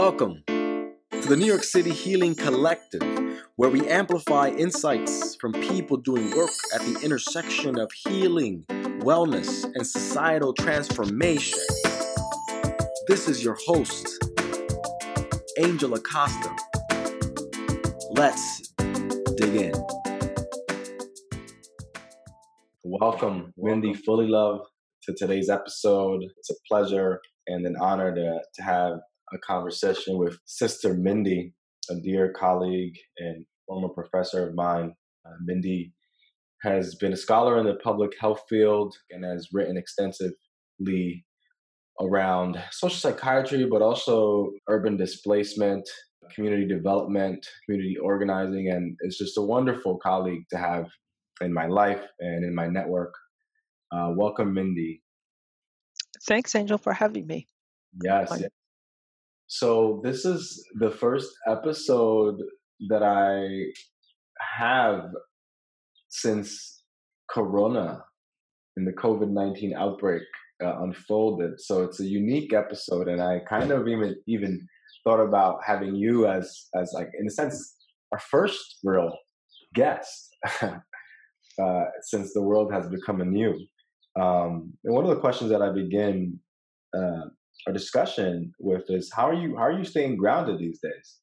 Welcome to the New York City Healing Collective, where we amplify insights from people doing work at the intersection of healing, wellness, and societal transformation. This is your host, Angel Acosta. Let's dig in. Welcome, Mindy Fullilove, to today's episode. It's a pleasure and an honor to, to have a conversation with Sister Mindy, a dear colleague and former professor of mine. Uh, Mindy has been a scholar in the public health field and has written extensively around social psychiatry, but also urban displacement, community development, community organizing, and it's just a wonderful colleague to have in my life and in my network. Uh, welcome, Mindy. Thanks, Angel, for having me. Yes, yes. So this is the first episode that I have since Corona and the COVID nineteen outbreak uh, unfolded. So it's a unique episode, and I kind of even even thought about having you as as like in a sense our first real guest uh, since the world has become anew. Um, and one of the questions that I begin uh, our discussion with is how are you how are you staying grounded these days?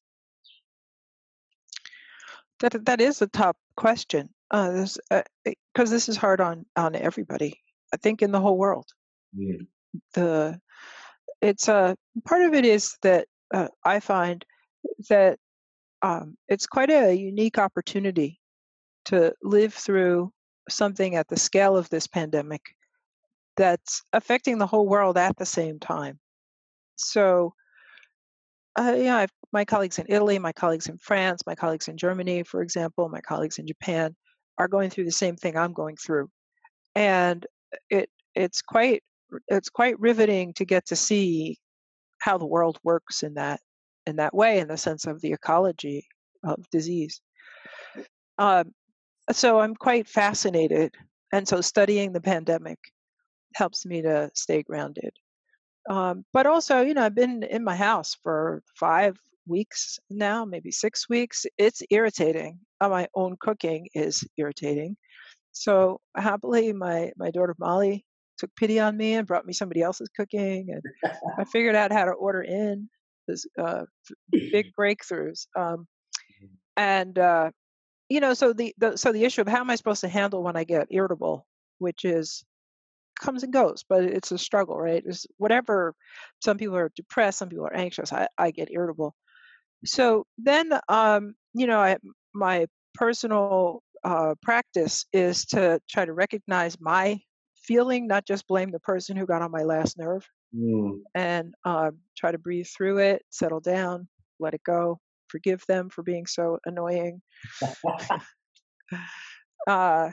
That that is a top question because uh, uh, this is hard on on everybody. I think in the whole world. Mm. The it's a uh, part of it is that uh, I find that um, it's quite a unique opportunity to live through something at the scale of this pandemic that's affecting the whole world at the same time. So, uh, yeah, I've, my colleagues in Italy, my colleagues in France, my colleagues in Germany, for example, my colleagues in Japan are going through the same thing I'm going through, and it it's quite it's quite riveting to get to see how the world works in that in that way, in the sense of the ecology of disease. Um, so I'm quite fascinated, and so studying the pandemic helps me to stay grounded. Um, but also, you know, I've been in my house for five weeks now, maybe six weeks. It's irritating. Uh, my own cooking is irritating. So happily, my my daughter Molly took pity on me and brought me somebody else's cooking, and I figured out how to order in. This uh, big breakthroughs, um, mm-hmm. and uh, you know, so the, the so the issue of how am I supposed to handle when I get irritable, which is comes and goes, but it's a struggle, right? It's whatever. Some people are depressed, some people are anxious. I, I get irritable. So then, um, you know, I, my personal uh, practice is to try to recognize my feeling, not just blame the person who got on my last nerve, mm. and um, try to breathe through it, settle down, let it go, forgive them for being so annoying. uh,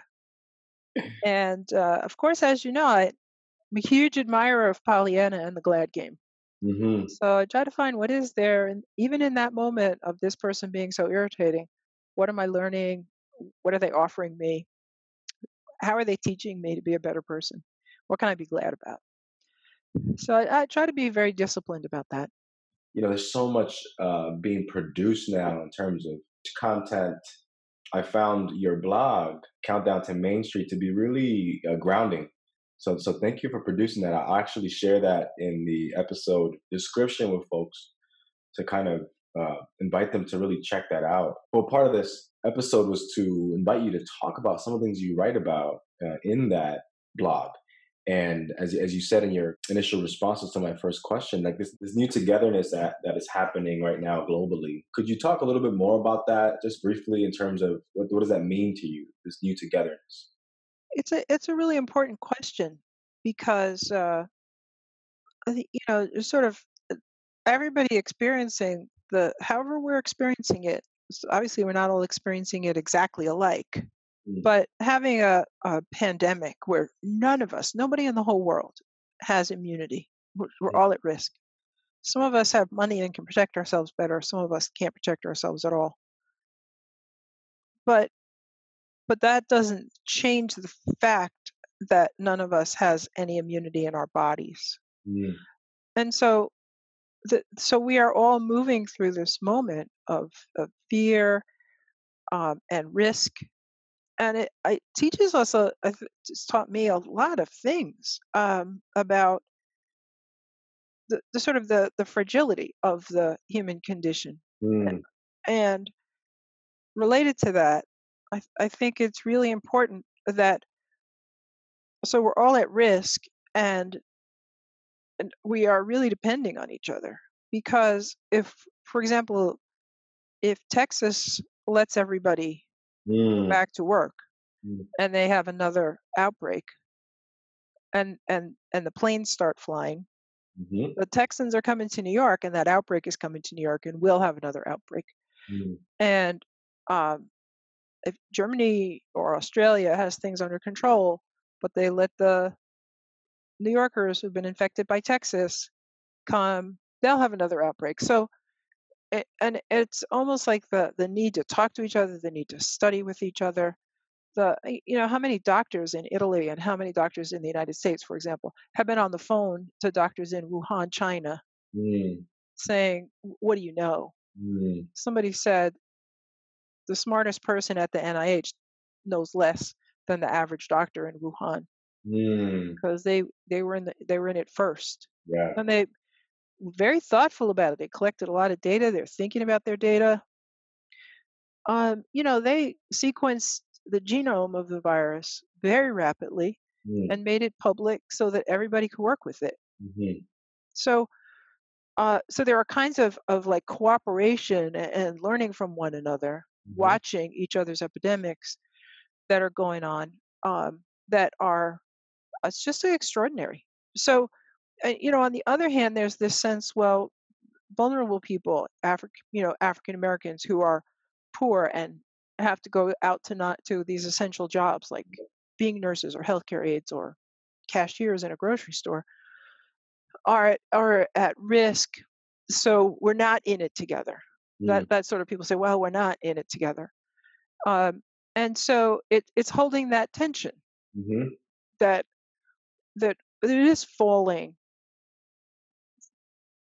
and uh, of course, as you know, I, am a huge admirer of Pollyanna and the Glad Game. Mm-hmm. So I try to find what is there, and even in that moment of this person being so irritating, what am I learning? What are they offering me? How are they teaching me to be a better person? What can I be glad about? So I, I try to be very disciplined about that. You know, there's so much uh, being produced now in terms of content I found your blog, Countdown to Main Street, to be really uh, grounding. So, so thank you for producing that. I'll actually share that in the episode description with folks to kind of uh, invite them to really check that out. Well, part of this episode was to invite you to talk about some of the things you write about uh, in that blog. And as, as you said in your initial responses to my first question, like this, this new togetherness that, that is happening right now globally, could you talk a little bit more about that just briefly in terms of what, what does that mean to you, this new togetherness? It's a, it's a really important question because, uh, you know, sort of uh, everybody experiencing the, however we're experiencing it, obviously we're not all experiencing it exactly alike. Mm. But having a, a pandemic where none of us, nobody in the whole world has immunity, we're, we're mm. all at risk. Some of us have money and can protect ourselves better. Some of us can't protect ourselves at all. But but that doesn't change the fact that none of us has any immunity in our bodies. Mm. And so the, so we are all moving through this moment of, of fear um, and risk and it, it teaches us a, it's taught me a lot of things um, about the, the, sort of the, the fragility of the human condition mm. and, and, related to that I, I think it's really important that so we're all at risk and and we are really depending on each other because if for example if texas lets everybody mm. back to work mm. and they have another outbreak and and and the planes start flying mm-hmm. the texans are coming to new york and that outbreak is coming to new york and we'll have another outbreak mm. and um, if germany or australia has things under control but they let the new yorkers who've been infected by texas come they'll have another outbreak so it, and it's almost like the the need to talk to each other, the need to study with each other. The you know how many doctors in Italy and how many doctors in the United States, for example, have been on the phone to doctors in Wuhan, China, mm. saying, "What do you know?" Mm. Somebody said the smartest person at the NIH knows less than the average doctor in Wuhan mm. because they they were in the they were in it first. Yeah. And they very thoughtful about it. They collected a lot of data. They're thinking about their data. Um, you know, they sequenced the genome of the virus very rapidly mm. and made it public so that everybody could work with it. Mm-hmm. So, uh, so there are kinds of, of like cooperation and, learning from one another, mm-hmm. watching each other's epidemics that are going on um, that are it's just extraordinary. So you know, on the other hand, there's this sense, well, vulnerable people, African, you know, African Americans who are poor and have to go out to not to these essential jobs like being nurses or healthcare aides or cashiers in a grocery store are are at risk. So we're not in it together. Mm. That that sort of people say, well, we're not in it together. Um, and so it, it's holding that tension mm-hmm. that that it is falling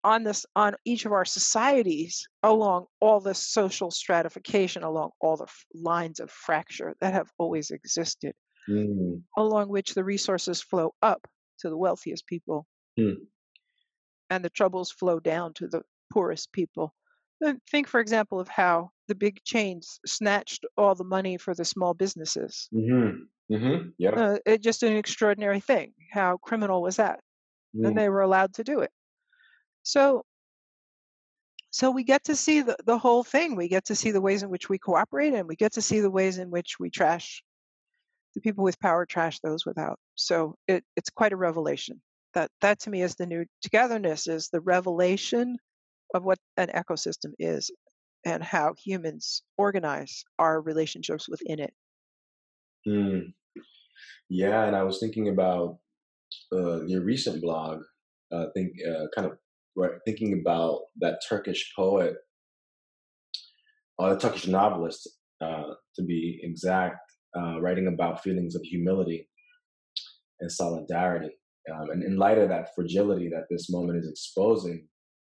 on this on each of our societies along all the social stratification along all the f- lines of fracture that have always existed mm. along which the resources flow up to the wealthiest people mm. and the troubles flow down to the poorest people think for example of how the big chains snatched all the money for the small businesses mm-hmm. Mm-hmm. Yeah. Uh, it just an extraordinary thing how criminal was that mm. and they were allowed to do it so so we get to see the, the whole thing. We get to see the ways in which we cooperate and we get to see the ways in which we trash the people with power trash those without. So it, it's quite a revelation. That that to me is the new togetherness is the revelation of what an ecosystem is and how humans organize our relationships within it. Mm. Yeah, and I was thinking about uh, your recent blog. I uh, think uh, kind of right, thinking about that Turkish poet, or the Turkish novelist, uh, to be exact, uh, writing about feelings of humility and solidarity. Um, and in light of that fragility that this moment is exposing,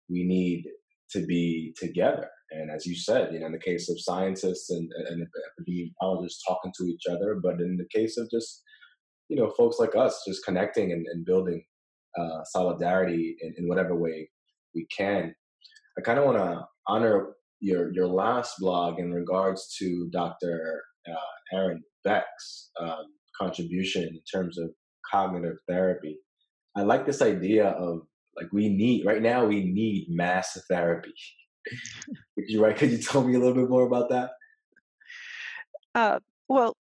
we need to be together. And as you said, you know, in the case of scientists and, and epidemiologists talking to each other, but in the case of just, you know, folks like us just connecting and, and building uh, solidarity in, in whatever way we can. I kind of want to honor your your last blog in regards to Dr. Uh, Aaron Beck's um, contribution in terms of cognitive therapy. I like this idea of like we need right now we need mass therapy. you right? Could you tell me a little bit more about that? Uh, well,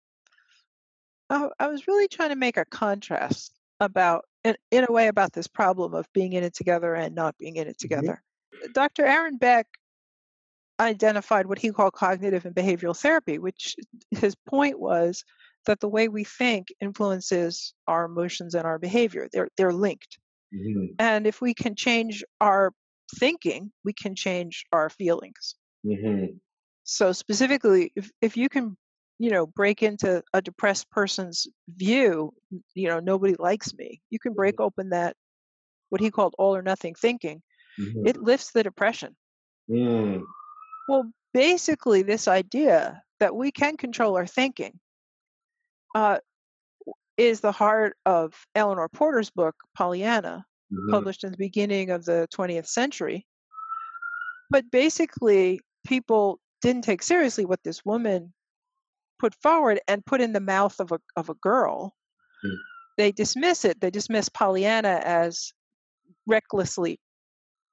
I, I was really trying to make a contrast about in, in a way about this problem of being in it together and not being in it mm-hmm. together. Mm-hmm. Dr. Aaron Beck identified what he called cognitive and behavioral therapy, which his point was that the way we think influences our emotions and our behavior. They're they're linked. Mm-hmm. And if we can change our thinking, we can change our feelings. Mm-hmm. So specifically, if, if you can you know break into a depressed person's view you know nobody likes me you can break open that what he called all or nothing thinking Mm-hmm. It lifts the depression. Mm. Well, basically, this idea that we can control our thinking uh, is the heart of Eleanor Porter's book, Pollyanna, mm-hmm. published in the beginning of the 20th century. But basically, people didn't take seriously what this woman put forward and put in the mouth of a, of a girl. Mm-hmm. They dismiss it. They dismiss Pollyanna as recklessly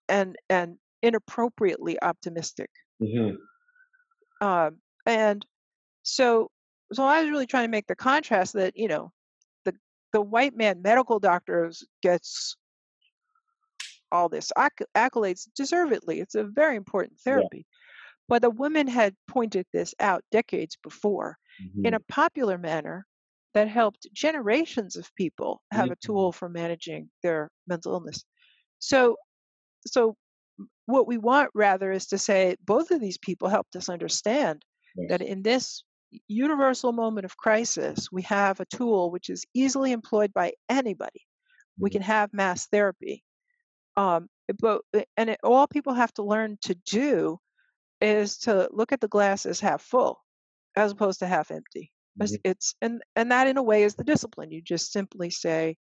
and and inappropriately optimistic. Mm-hmm. Um, and so so I was really trying to make the contrast that you know the the white man medical doctors gets all this acc- accolades deservedly. It's a very important therapy. But the women had pointed this out decades before mm-hmm. in a popular manner that helped generations of people have mm-hmm. a tool for managing their mental illness. So so what we want rather is to say both of these people helped us understand yes. that in this universal moment of crisis, we have a tool which is easily employed by anybody. Mm-hmm. We can have mass therapy. Um, but eh, and it, all people have to learn to do is to look at the glass as half full, as opposed to half empty. Mm-hmm. It's and and that in a way is the discipline. You just simply say,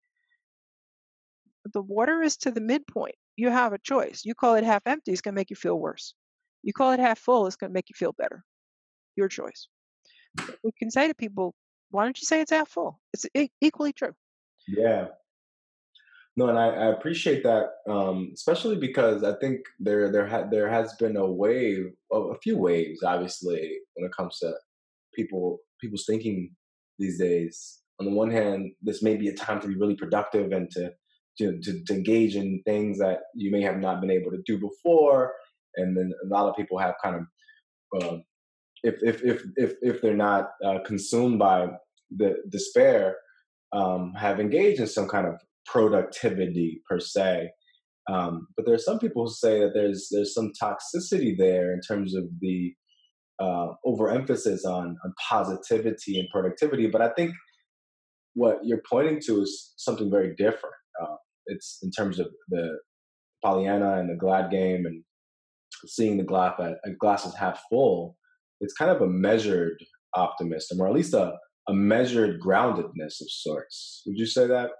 the water is to the midpoint. You have a choice. You call it half empty, it's going to make you feel worse. You call it half full, it's going to make you feel better. Your choice. We can say to people, why don't you say it's half full? It's e- equally true. Yeah. No, and I, I appreciate that, um, especially because I think there there ha- there has been a wave, of a few waves, obviously, when it comes to people people's thinking these days. On the one hand, this may be a time to be really productive and to to, to, to engage in things that you may have not been able to do before. And then a lot of people have kind of, uh, if, if, if, if, if they're not uh, consumed by the despair, um, have engaged in some kind of productivity per se. Um, but there are some people who say that there's there's some toxicity there in terms of the uh, overemphasis on on positivity and productivity. But I think what you're pointing to is something very different. Uh, it's in terms of the Pollyanna and the Glad game and seeing the glass at glass is half full. It's kind of a measured optimism, or at least a, a measured groundedness of sorts. Would you say that?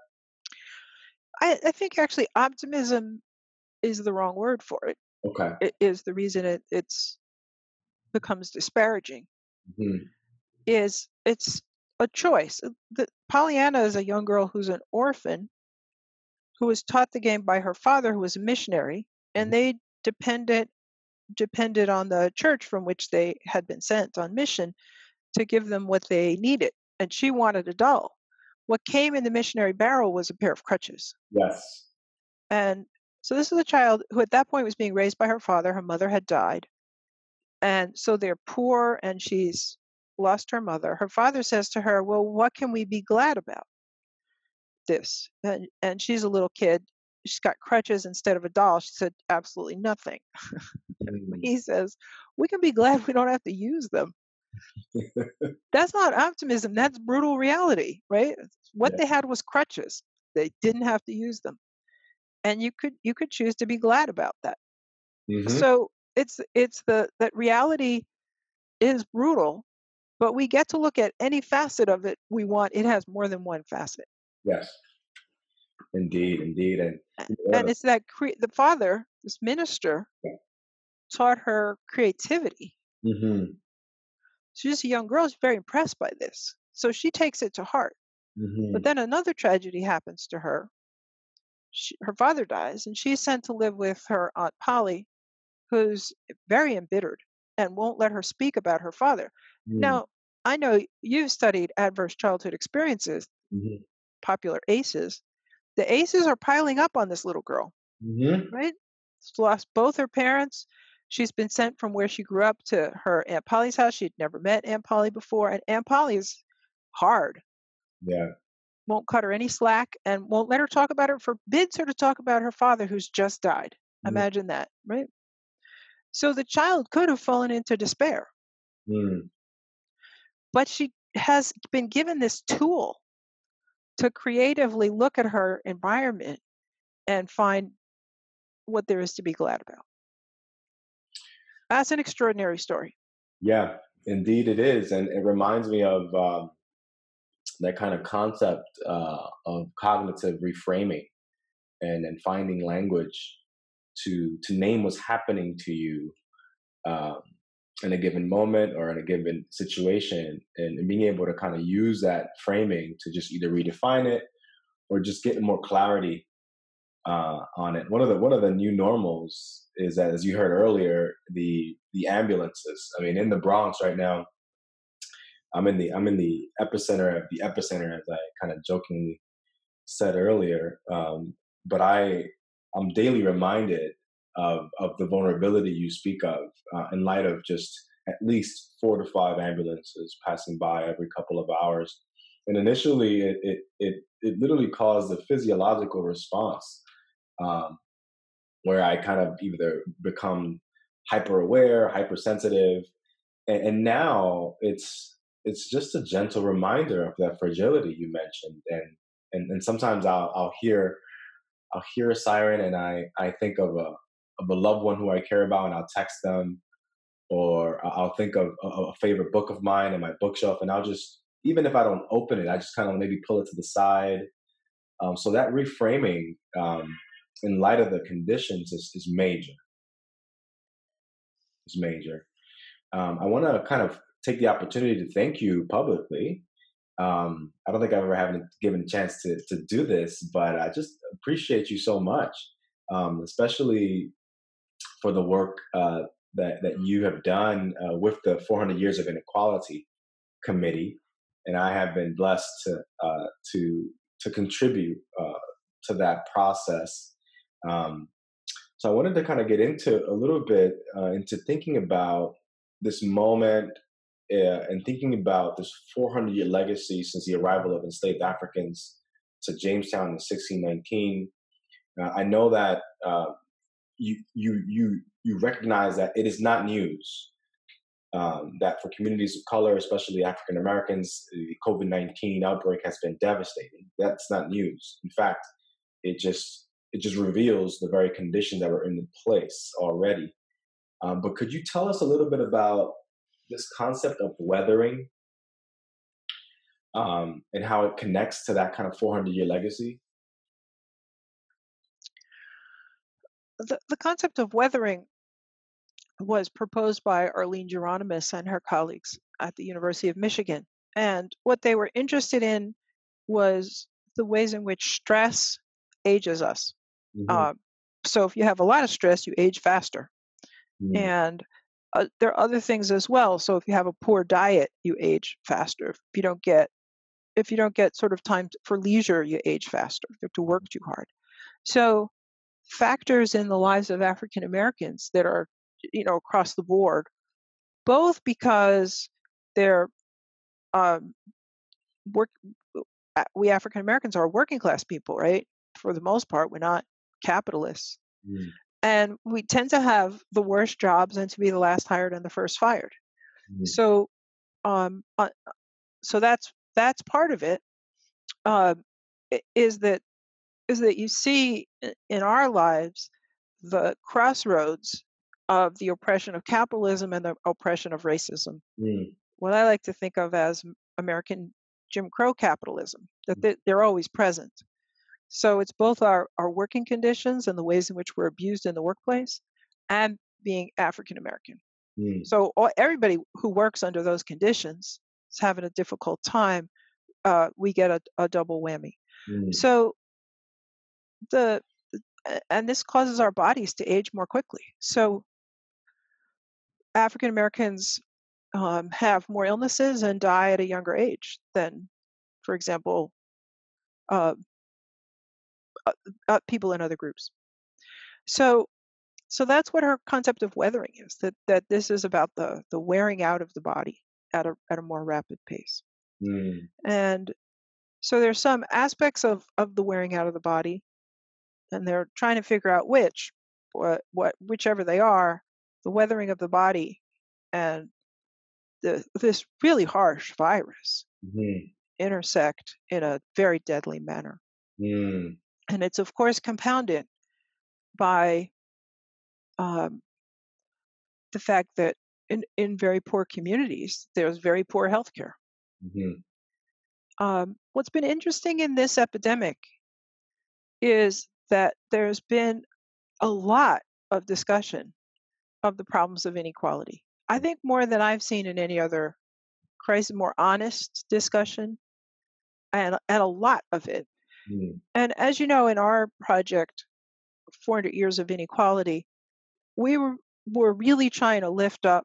I, I think actually optimism is the wrong word for it. Okay. It is the reason it it's becomes disparaging. Mm-hmm. Is it's a choice. The, Pollyanna is a young girl who's an orphan who was taught the game by her father, who was a missionary, and mm-hmm. they depended depended on the church from which they had been sent on mission to give them what they needed. And she wanted a doll. What came in the missionary barrel was a pair of crutches. Yes. And so this is a child who at that point was being raised by her father. Her mother had died. And so they're poor and she's lost her mother. Her father says to her, Well, what can we be glad about? this and and she's a little kid she's got crutches instead of a doll she said absolutely nothing he says we can be glad we don't have to use them that's not optimism that's brutal reality right what yeah. they had was crutches they didn't have to use them and you could you could choose to be glad about that mm-hmm. so it's it's the that reality is brutal but we get to look at any facet of it we want it has more than one facet Yes. Indeed, indeed, and and it's that cre- the father, this minister, yeah. taught her creativity. Mm-hmm. She's a young girl. She's very impressed by this, so she takes it to heart. Mm-hmm. But then another tragedy happens to her. She, her father dies, and she's sent to live with her aunt Polly, who's very embittered and won't let her speak about her father. Mm-hmm. Now, I know you've studied adverse childhood experiences. Mm-hmm popular aces, the aces are piling up on this little girl. Mm-hmm. Right? She's lost both her parents. She's been sent from where she grew up to her Aunt Polly's house. She'd never met Aunt Polly before, and Aunt Polly is hard. Yeah. Won't cut her any slack and won't let her talk about her, forbids her to talk about her father who's just died. Mm-hmm. Imagine that, right? So the child could have fallen into despair. Mm. But she has been given this tool to creatively look at her environment and find what there is to be glad about. That's an extraordinary story. Yeah, indeed it is. And it reminds me of um, that kind of concept uh, of cognitive reframing and, and finding language to, to name what's happening to you um, in a given moment or in a given situation and, and being able to kind of use that framing to just either redefine it or just get more clarity uh, on it. One of the one of the new normals is that, as you heard earlier, the the ambulances. I mean, in the Bronx right now, I'm in the I'm in the epicenter of the epicenter, as I kind of jokingly said earlier. Um, but I I'm daily reminded of of the vulnerability you speak of uh, in light of just at least four to five ambulances passing by every couple of hours. And initially, it it it, it literally caused a physiological response um, where I kind of either become hyper aware, hypersensitive, and, and now it's it's just a gentle reminder of that fragility you mentioned, and and, and sometimes I'll I'll hear I'll hear a siren and I I think of a of a loved one who I care about and I'll text them, or I'll think of a, a favorite book of mine in my bookshelf and I'll just even if I don't open it, I just kind of maybe pull it to the side. Um, so that reframing um, in light of the conditions is, is major. Is major. Um, I want to kind of take the opportunity to thank you publicly. Um, I don't think I've ever haven't given a chance to to do this, but I just appreciate you so much, um, especially for the work uh, that that you have done uh, with the 400 Years of Inequality Committee, and I have been blessed to uh, to to contribute uh, to that process. Um, so I wanted to kind of get into a little bit uh, into thinking about this moment uh, and thinking about this 400 year legacy since the arrival of enslaved Africans to Jamestown in 1619. Uh, I know that uh, you you you you recognize that it is not news um, that for communities of color, especially African Americans, the COVID 19 outbreak has been devastating. That's not news. In fact, it just it just reveals the very conditions that were in place already. Um, but could you tell us a little bit about this concept of weathering um, and how it connects to that kind of 400 year legacy? The, the concept of weathering was proposed by Arlene Geronimus and her colleagues at the University of Michigan. And what they were interested in was the ways in which stress ages us. Mm-hmm. Uh, so if you have a lot of stress, you age faster. Mm-hmm. And uh, there are other things as well. So if you have a poor diet, you age faster. If you don't get if you don't get sort of time for leisure, you age faster. You have to work too hard. So factors in the lives of African Americans that are you know across the board, both because they're um, work we African Americans are working class people, right? For the most part, we're not capitalists. Mm. And we tend to have the worst jobs and to be the last hired and the first fired. Mm. So, um, uh, so that's that's part of it. Uh, is that is that you see in our lives the crossroads of the oppression of capitalism and the oppression of racism. Mm. What I like to think of as American Jim Crow capitalism, that mm. they're always present. So it's both our, our working conditions and the ways in which we're abused in the workplace and being African American. Mm. So all, everybody who works under those conditions is having a difficult time. Uh, we get a, a double whammy. Mm. So the and this causes our bodies to age more quickly. So African Americans um, have more illnesses and die at a younger age than, for example, uh, uh, uh, people in other groups. So, so that's what her concept of weathering is. That that this is about the the wearing out of the body at a at a more rapid pace. Mm. And so there's some aspects of of the wearing out of the body, and they're trying to figure out which, what what whichever they are, the weathering of the body, and the, this really harsh virus mm-hmm. intersect in a very deadly manner. Mm. And it's, of course, compounded by um, the fact that in, in very poor communities, there's very poor health care. Mm-hmm. Um, what's been interesting in this epidemic is that there's been a lot of discussion of the problems of inequality. I think more than I've seen in any other crisis, more honest discussion, and, and a lot of it. Mm. And as you know, in our project, 400 Years of Inequality, we were, were really trying to lift up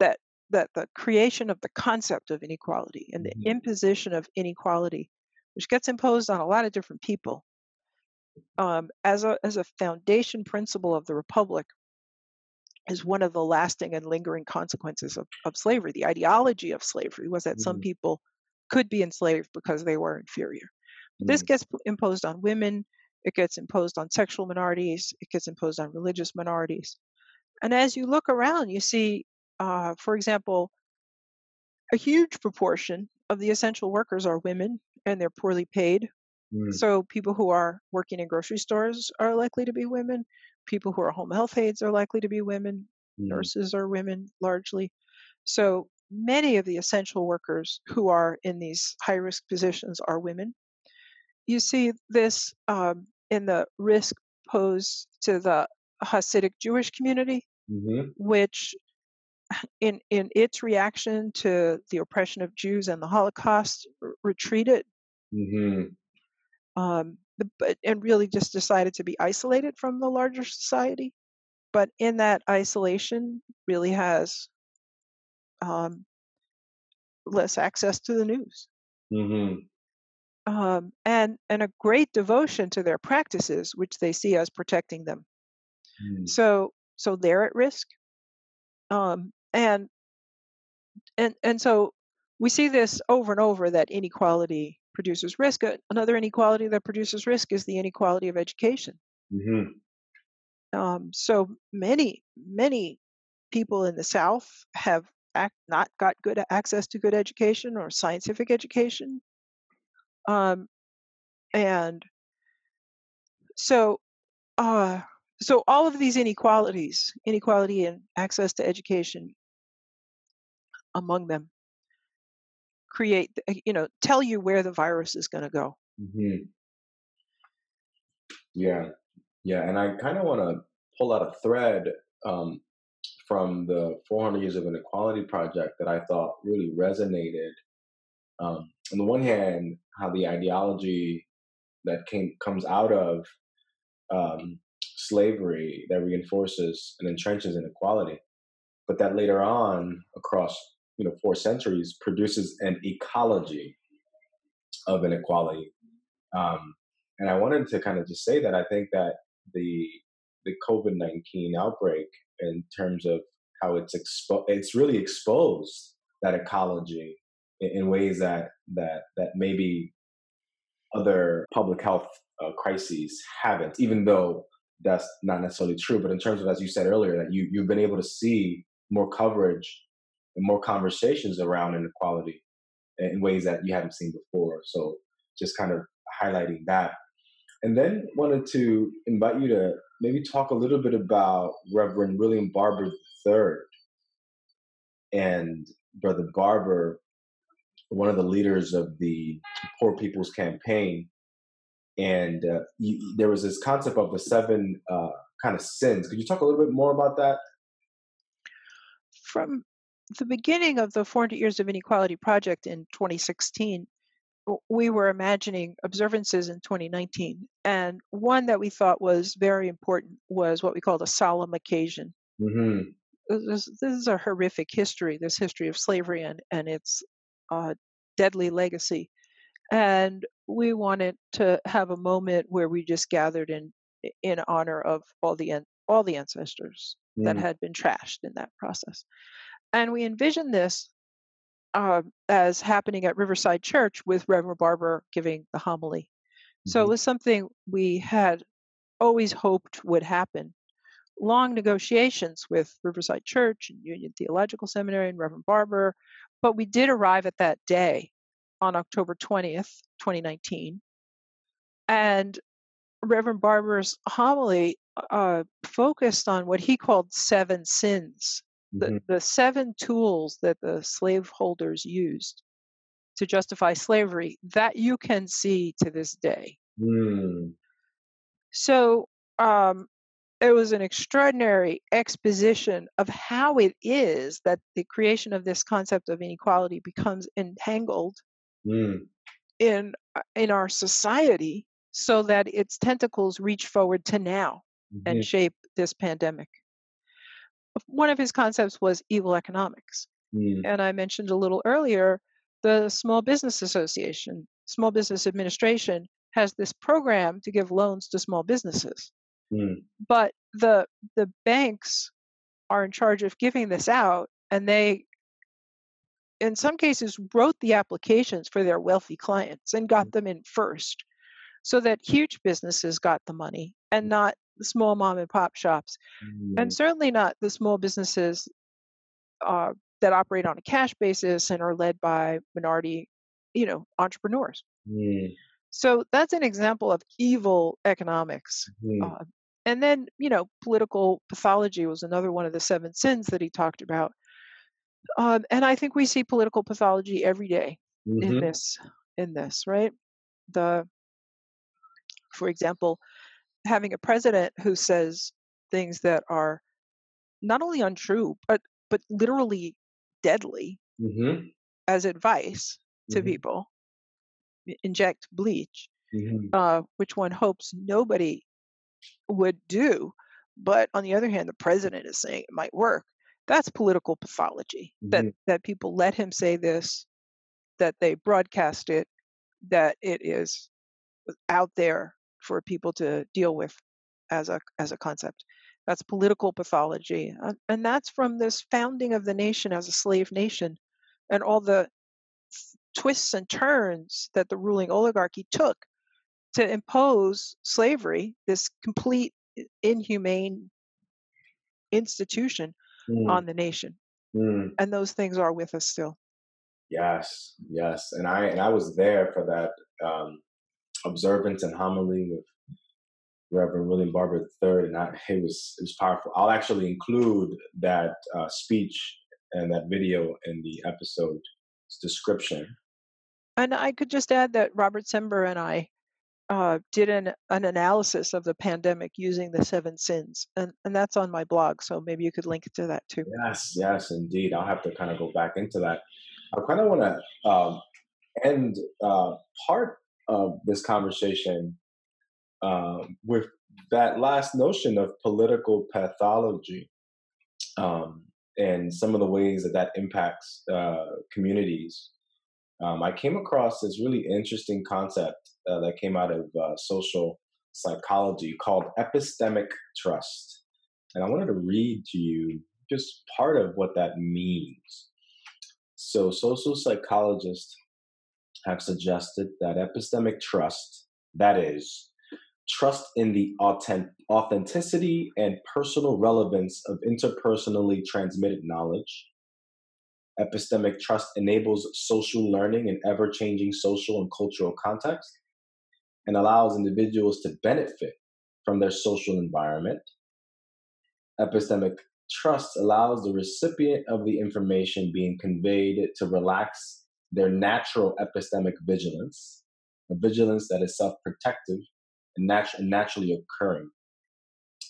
that that the creation of the concept of inequality and the mm-hmm. imposition of inequality, which gets imposed on a lot of different people, um, as a as a foundation principle of the republic, is one of the lasting and lingering consequences of, of slavery. The ideology of slavery was that mm-hmm. some people could be enslaved because they were inferior. Mm-hmm. This gets imposed on women. It gets imposed on sexual minorities. It gets imposed on religious minorities. And as you look around, you see uh, for example, a huge proportion of the essential workers are women and they're poorly paid. Mm. So people who are working in grocery stores are likely to be women. People who are home health aides are likely to be women. Mm. Nurses are women largely. So many of the essential workers who are in these high risk positions are women. You see this um, in the risk posed to the Hasidic Jewish community, mm-hmm. which in in its reaction to the oppression of Jews and the Holocaust, r- retreated, mm-hmm. um, but and really just decided to be isolated from the larger society. But in that isolation, really has um, less access to the news. Mm-hmm. Um, and and a great devotion to their practices, which they see as protecting them. Mm. So so they're at risk, um, and and and so we see this over and over that inequality produces risk. Another inequality that produces risk is the inequality of education. Mm-hmm. Um, so many many people in the South have act, not got good access to good education or scientific education, um, and so uh, so all of these inequalities, inequality in access to education among them, create, eh, you know, tell you where the virus is going to go. Mm-hmm. Yeah, yeah, and I kind of want to pull out a thread um, from the 400 Years of Inequality project that I thought really resonated. Um, on the one hand, how the ideology that came comes out of um, slavery that reinforces and entrenches inequality, but that later on, across you know four centuries, produces an ecology of inequality. Um, and I wanted to kind of just say that I think that the the COVID nineteen outbreak, in terms of how it's expo- it's really exposed that ecology in, in ways that that that maybe other public health uh, crises haven't, even though that's not necessarily true. But in terms of, as you said earlier, that you you've been able to see more coverage and more conversations around inequality in ways that you haven't seen before. So just kind of highlighting that. And then wanted to invite you to maybe talk a little bit about Reverend William Barber III and Brother Barber, one of the leaders of the Poor People's Campaign, and uh, you, there was this concept of the seven uh, kind of sins. Could you talk a little bit more about that? From the beginning of the 400 Years of Inequality project in 2016, we were imagining observances in 2019. And one that we thought was very important was what we called a solemn occasion. Mm-hmm. This, this, is a horrific history, this history of slavery and, and its uh, deadly legacy. And we wanted to have a moment where we just gathered in in honor of all the all the ancestors mm. that had been trashed in that process. And we envisioned this uh, as happening at Riverside Church with Reverend Barber giving the homily. Mm-hmm. So it was something we had always hoped would happen. Long negotiations with Riverside Church and Union Theological Seminary and Reverend Barber, but we did arrive at that day on October 20th, 2019. And Reverend Barber's homily uh, focused on what he called seven sins, mm-hmm. the, the seven tools that the slaveholders used to justify slavery that you can see to this day. Mm. So um, it was an extraordinary exposition of how it is that the creation of this concept of inequality becomes entangled mm. in uh, in our society so that its tentacles reach forward to now mm-hmm. and shape this pandemic. One of his concepts was evil economics. Mm. And I mentioned a little earlier the Small Business Association, Small Business Administration has this program to give loans to small businesses. Mm. But the the banks are in charge of giving this out and they in some cases wrote the applications for their wealthy clients and got mm. them in first so that huge businesses got the money and not the small mom and pop shops mm. and certainly not the small businesses uh, that operate on a cash basis and are led by minority you know entrepreneurs mm. So that's an example of evil economics. Mm-hmm. Uh, and then, you know, political pathology was another one of the seven sins that he talked about. Um, and I think we see political pathology every day mm-hmm. in this, in this, right? The, for example, having a president who says things that are not only untrue but but literally deadly mm-hmm. as advice to mm-hmm. people inject bleach, mm-hmm. uh, which one hopes nobody would do. But on the other hand, the president is saying it might work. That's political pathology. Mm-hmm. That that people let him say this, that they broadcast it, that it is out there for people to deal with as a as a concept. That's political pathology, uh, and that's from this founding of the nation as a slave nation, and all the twists and turns that the ruling oligarchy took to impose slavery, this complete inhumane institution, mm. on the nation. Mm. And those things are with us still. Yes, yes, and I and I was there for that um, observance and homily with Reverend William Barber III, and I, it was it was powerful. I'll actually include that uh, speech and that video in the episode's description and I could just add that Robert Sember and I uh, did an, an analysis of the pandemic using the seven sins, and, and that's on my blog. So maybe you could link to that too. Yes, yes, indeed. I'll have to kind of go back into that. I kind of want to um, end uh, part of this conversation uh, with that last notion of political pathology um, and some of the ways that that impacts uh, communities um, I came across this really interesting concept uh, that came out of uh, social psychology called epistemic trust. And I wanted to read to you just part of what that means. So, social psychologists have suggested that epistemic trust, that is, trust in the authenticity and personal relevance of interpersonally transmitted knowledge, Epistemic trust enables social learning in ever changing social and cultural contexts and allows individuals to benefit from their social environment. Epistemic trust allows the recipient of the information being conveyed to relax their natural epistemic vigilance, a vigilance that is self protective and natu- naturally occurring.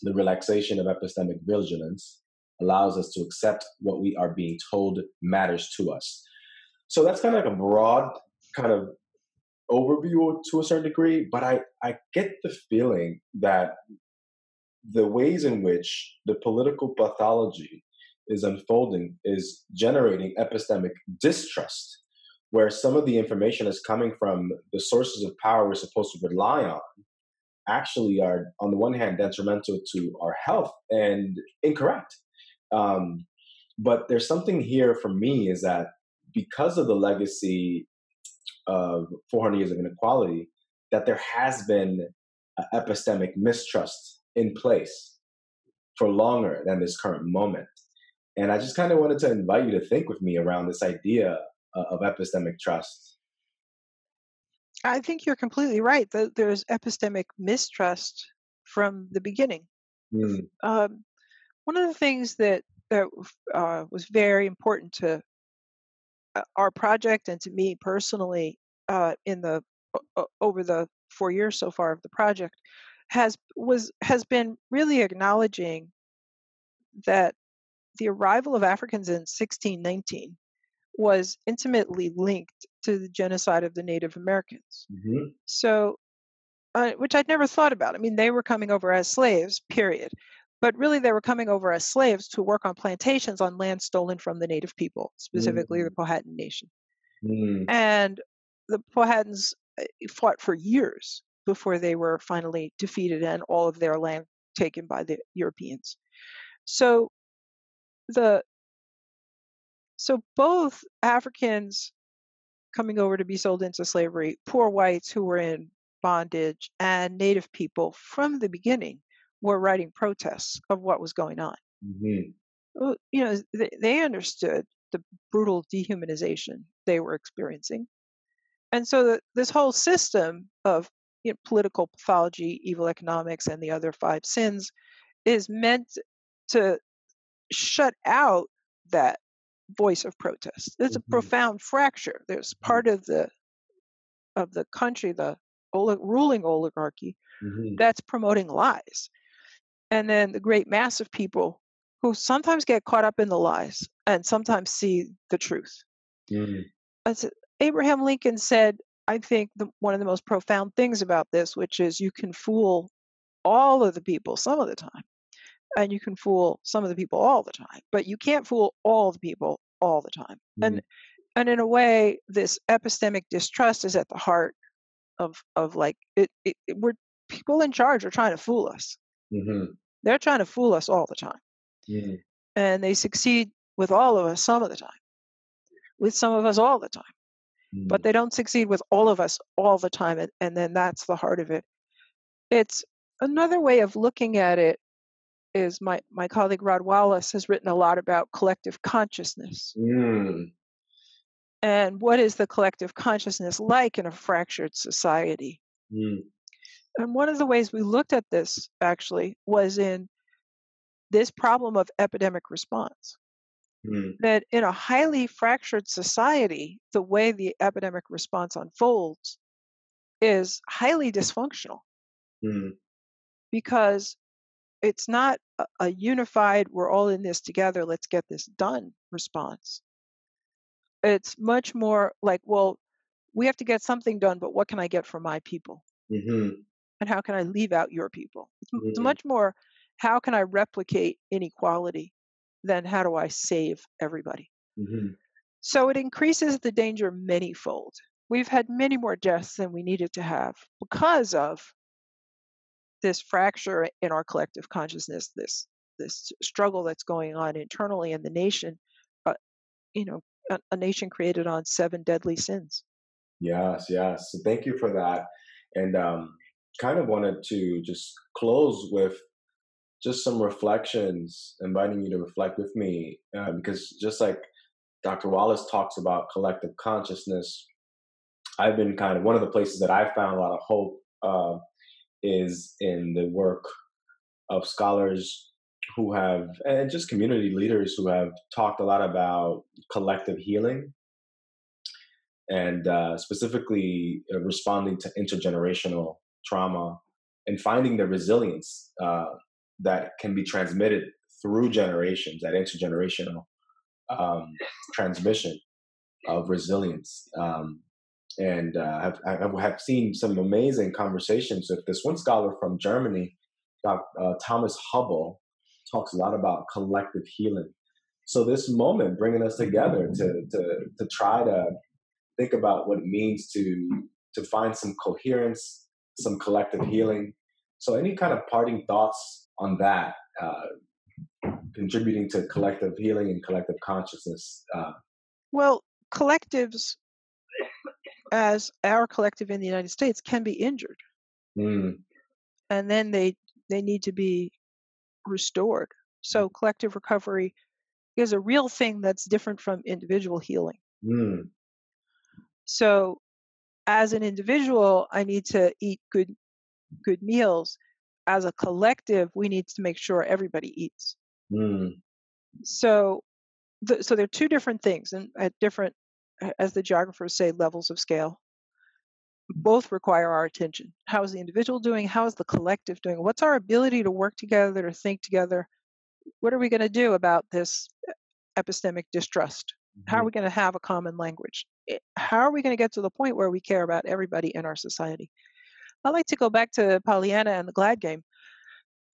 The relaxation of epistemic vigilance allows us to accept what we are being told matters to us. So that's kind of like a broad kind of overview to a certain degree, but I, I get the feeling that the ways in which the political pathology is unfolding is generating epistemic distrust, where some of the information is coming from the sources of power we're supposed to rely on actually are, on the one hand, detrimental to our health and incorrect. Um, but there's something here for me is that because of the legacy of 400 years of inequality, that there has been epistemic mistrust in place for longer than this current moment. And I just kind of wanted to invite you to think with me around this idea of epistemic trust. I think you're completely right. That there's epistemic mistrust from the beginning. Mm. Um, one of the things that that uh, was very important to uh, our project and to me personally uh, in the over the four years so far of the project has was has been really acknowledging that the arrival of Africans in 1619 was intimately linked to the genocide of the Native Americans. Mm-hmm. So, uh, which I'd never thought about. I mean, they were coming over as slaves, period. But really, they were coming over as slaves to work on plantations on land stolen from the native people, specifically mm-hmm. the Powhatan Nation. Mm-hmm. And the Powhatans uh, fought for years before they were finally defeated and all of their land taken by the Europeans. So the so both Africans coming over to be sold into slavery, poor whites who were in bondage, and native people from the beginning were writing protests of what was going on. Mm-hmm. You know, they, they understood the brutal dehumanization they were experiencing. And so the, this whole system of you know, political pathology, evil economics, and the other five sins is meant to shut out that voice of protest. It's mm-hmm. a profound fracture. There's mm-hmm. part of the of the country, the ruling oligarchy, mm-hmm. that's promoting lies, and then the great mass of people who sometimes get caught up in the lies and sometimes see the truth. Mm. Abraham Lincoln said, I think the, one of the most profound things about this, which is you can fool all of the people some of the time, and you can fool some of the people all the time but you can't fool all the people all the time mm-hmm. and and in a way this epistemic distrust is at the heart of of like it, it, it we're people in charge are trying to fool us mm-hmm. They're trying to fool us all the time mm-hmm. and they succeed with all of us some of the time with some of us all the time but mm. they don't succeed with all of us all the time and, and then that's the heart of it it's another way of looking at it is my, my colleague Rod Wallace has written a lot about collective consciousness. Mm. And what is the collective consciousness like in a fractured society? Mm. And one of the ways we looked at this actually was in this problem of epidemic response. Mm. That in a highly fractured society, the way the epidemic response unfolds is highly dysfunctional. Mm. Because it's not a, a unified we're all in this together let's get this done response it's much more like well we have to get something done but what can i get from my people mm-hmm. And how can i leave out your people it's, mm-hmm. it's, much more how can i replicate inequality than how do i save everybody mm-hmm. so it increases the danger manyfold we've had many more deaths than we needed to have because of this fracture in our collective consciousness, this this struggle that's going on internally in the nation, uh, you know, a, a, nation created on seven deadly sins. Yes, yes. So thank you for that, and um, kind of wanted to just close with just some reflections, inviting you to reflect with me, uh, because just like Dr. Wallace talks about collective consciousness, I've been kind of one of the places that I found a lot of hope. Uh, is in the work of scholars who have, and just community leaders who have talked a lot about collective healing and uh, specifically uh, responding to intergenerational trauma and finding the resilience uh, that can be transmitted through generations, that intergenerational um, transmission of resilience. Um, and uh, have, have seen some amazing conversations with this one scholar from Germany, Dr. Uh, Thomas Hübl, talks a lot about collective healing. So this moment bringing us together to to to try to think about what it means to to find some coherence, some collective healing. So any kind of parting thoughts on that, uh, contributing to collective healing and collective consciousness? Uh, well, collectives as our collective in the United States can be injured. Mm. And then they they need to be restored. So mm. collective recovery is a real thing that's different from individual healing. Mm. So as an individual, I need to eat good good meals. As a collective, we need to make sure everybody eats. Mm. So, the, so there are two different things, and at different, as the geographers say, levels of scale. Both require our attention. How is the individual doing? How is the collective doing? What's our ability to work together, to think together? What are we going to do about this epistemic distrust? How are mm-hmm. we going to have a common language? Eh, how are we going to get to the point where we care about everybody in our society? I like to go back to Pollyanna and the Glad game.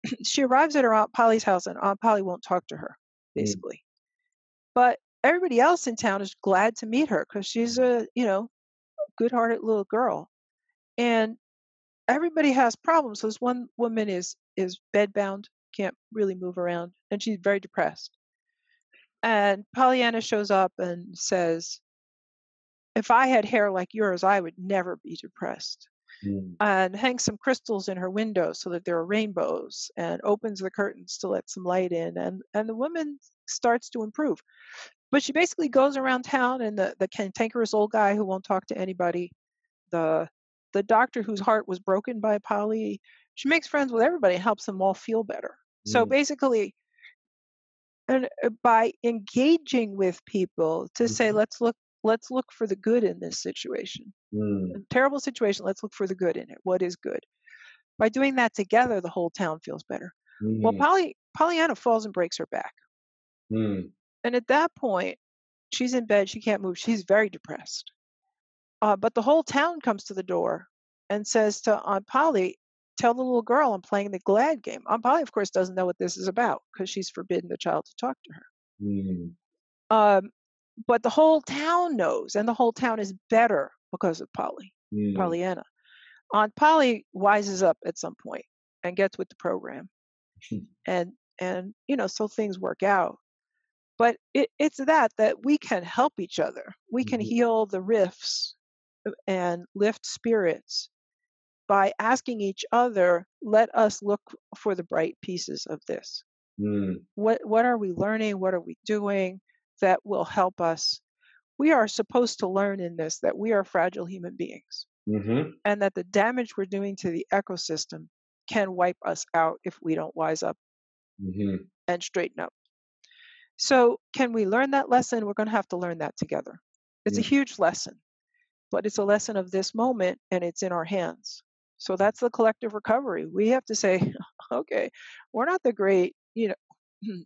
she arrives at her Aunt Polly's house, and Aunt Polly won't talk to her, mm. basically. Mm. But everybody else in town is glad to meet her because she's a, you know, good-hearted little girl, and everybody has problems. So this one woman is is bedbound, can't really move around, and she's very depressed. And Pollyanna shows up and says, If I had hair like yours, I would never be depressed. Mm. And hangs some crystals in her window so that there are rainbows and opens the curtains to let some light in. And, and the woman starts to improve. But she basically goes around town, and the, the cantankerous old guy who won't talk to anybody, the the doctor whose heart was broken by Polly, she makes friends with everybody and helps them all feel better. Mm. So basically, and uh, by engaging with people to say mm-hmm. let's look let's look for the good in this situation mm. terrible situation let's look for the good in it what is good by doing that together the whole town feels better mm. well Polly, pollyanna falls and breaks her back mm. and at that point she's in bed she can't move she's very depressed uh, but the whole town comes to the door and says to aunt polly tell the little girl I'm playing the glad game. Aunt Polly, of course, doesn't know what this is about because she's forbidden the child to talk to her. Mm. Um, but the whole town knows, and the whole town is better because of Polly, mm. Pollyanna. Aunt Polly wises up at some point and gets with the program, and and you know so things work out. But it, it's that that we can help each other. We can mm-hmm. heal the rifts uh, and lift spirits by asking each other, let us look for the bright pieces of this. Mm. What what are we learning? What are we doing that will help us? We are supposed to learn in this that we are fragile human beings, mm-hmm. and that the damage we're doing to the ecosystem can wipe us out if we don't wise up mm-hmm. and straighten up. So, can we learn that lesson? We're going to have to learn that together. It's a huge lesson, but it's a lesson of this moment, and it's in our hands. So that's the collective recovery. We have to say, okay, we're not the great, you know,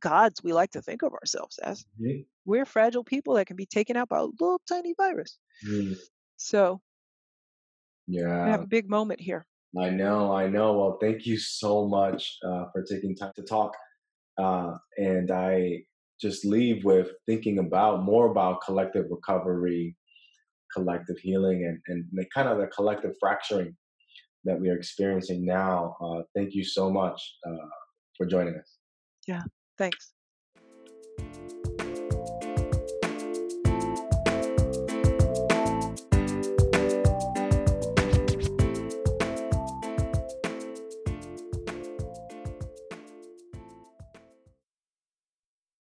gods we like to think of ourselves as. Mm-hmm. We're fragile people that can be taken out by a little tiny virus. Mm-hmm. So, yeah, we have a big moment here. I know, I know. Well, thank you so much uh, for taking time to talk. Uh, and I just leave with thinking about more about collective recovery collective healing and, and the kind of the collective fracturing that we are experiencing now. Uh, thank you so much uh, for joining us. Yeah, thanks.